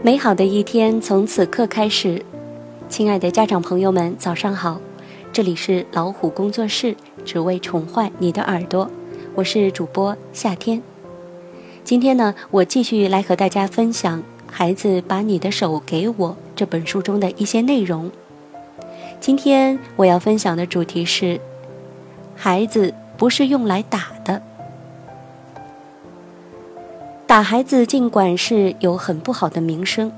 美好的一天从此刻开始，亲爱的家长朋友们，早上好！这里是老虎工作室，只为宠坏你的耳朵，我是主播夏天。今天呢，我继续来和大家分享《孩子把你的手给我》这本书中的一些内容。今天我要分享的主题是：孩子不是用来打的。打孩子尽管是有很不好的名声，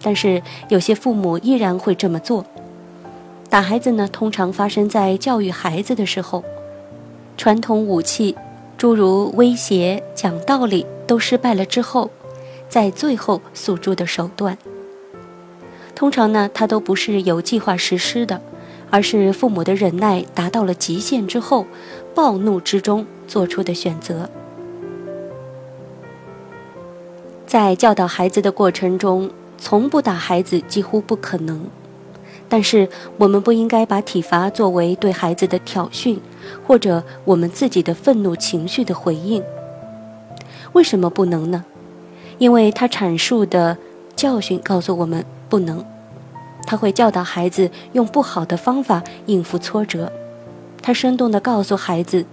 但是有些父母依然会这么做。打孩子呢，通常发生在教育孩子的时候。传统武器，诸如威胁、讲道理，都失败了之后，在最后诉诸的手段。通常呢，它都不是有计划实施的，而是父母的忍耐达到了极限之后，暴怒之中做出的选择。在教导孩子的过程中，从不打孩子几乎不可能。但是，我们不应该把体罚作为对孩子的挑衅，或者我们自己的愤怒情绪的回应。为什么不能呢？因为他阐述的教训告诉我们不能。他会教导孩子用不好的方法应付挫折。他生动地告诉孩子：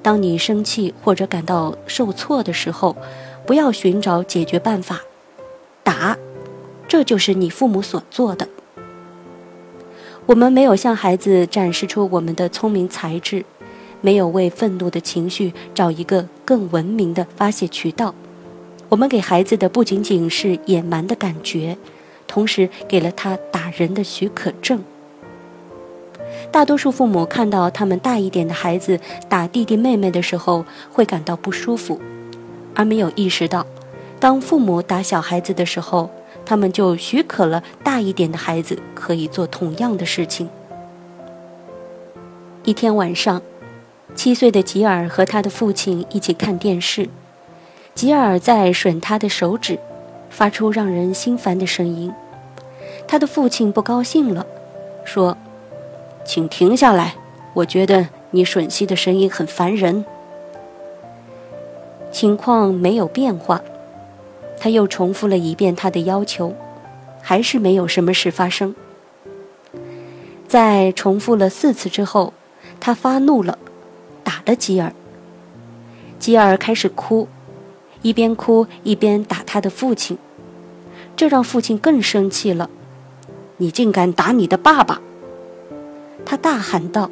当你生气或者感到受挫的时候。不要寻找解决办法，打，这就是你父母所做的。我们没有向孩子展示出我们的聪明才智，没有为愤怒的情绪找一个更文明的发泄渠道。我们给孩子的不仅仅是野蛮的感觉，同时给了他打人的许可证。大多数父母看到他们大一点的孩子打弟弟妹妹的时候，会感到不舒服。而没有意识到，当父母打小孩子的时候，他们就许可了大一点的孩子可以做同样的事情。一天晚上，七岁的吉尔和他的父亲一起看电视，吉尔在吮他的手指，发出让人心烦的声音。他的父亲不高兴了，说：“请停下来，我觉得你吮吸的声音很烦人。”情况没有变化，他又重复了一遍他的要求，还是没有什么事发生。在重复了四次之后，他发怒了，打了吉尔。吉尔开始哭，一边哭一边打他的父亲，这让父亲更生气了。你竟敢打你的爸爸！他大喊道：“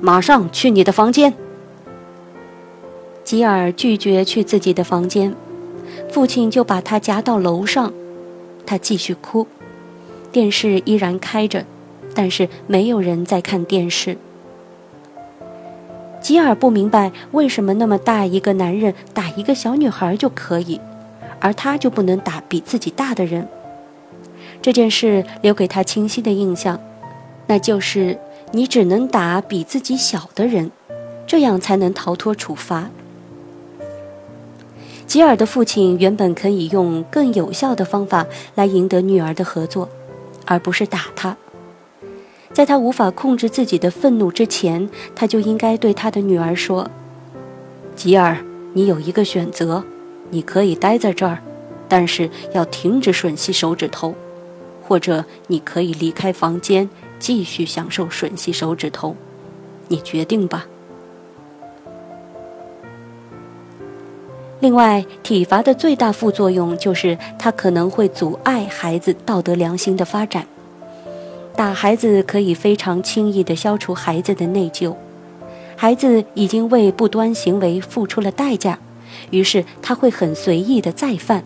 马上去你的房间！”吉尔拒绝去自己的房间，父亲就把他夹到楼上。他继续哭，电视依然开着，但是没有人在看电视。吉尔不明白为什么那么大一个男人打一个小女孩就可以，而他就不能打比自己大的人。这件事留给他清晰的印象，那就是你只能打比自己小的人，这样才能逃脱处罚。吉尔的父亲原本可以用更有效的方法来赢得女儿的合作，而不是打他。在他无法控制自己的愤怒之前，他就应该对他的女儿说：“吉尔，你有一个选择，你可以待在这儿，但是要停止吮吸手指头，或者你可以离开房间，继续享受吮吸手指头，你决定吧。”另外，体罚的最大副作用就是它可能会阻碍孩子道德良心的发展。打孩子可以非常轻易地消除孩子的内疚，孩子已经为不端行为付出了代价，于是他会很随意地再犯。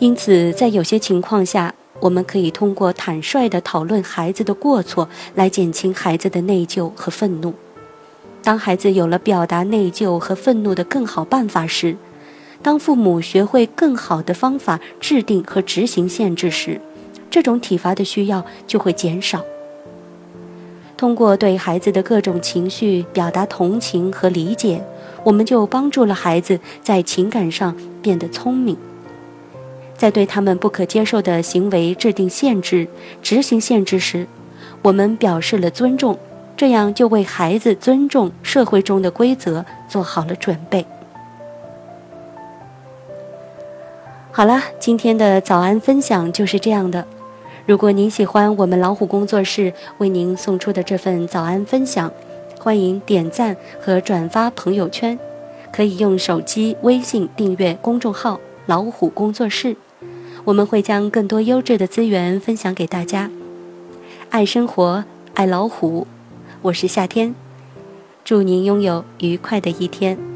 因此，在有些情况下，我们可以通过坦率地讨论孩子的过错，来减轻孩子的内疚和愤怒。当孩子有了表达内疚和愤怒的更好办法时，当父母学会更好的方法制定和执行限制时，这种体罚的需要就会减少。通过对孩子的各种情绪表达同情和理解，我们就帮助了孩子在情感上变得聪明。在对他们不可接受的行为制定限制、执行限制时，我们表示了尊重。这样就为孩子尊重社会中的规则做好了准备。好了，今天的早安分享就是这样的。如果您喜欢我们老虎工作室为您送出的这份早安分享，欢迎点赞和转发朋友圈，可以用手机微信订阅公众号“老虎工作室”，我们会将更多优质的资源分享给大家。爱生活，爱老虎，我是夏天，祝您拥有愉快的一天。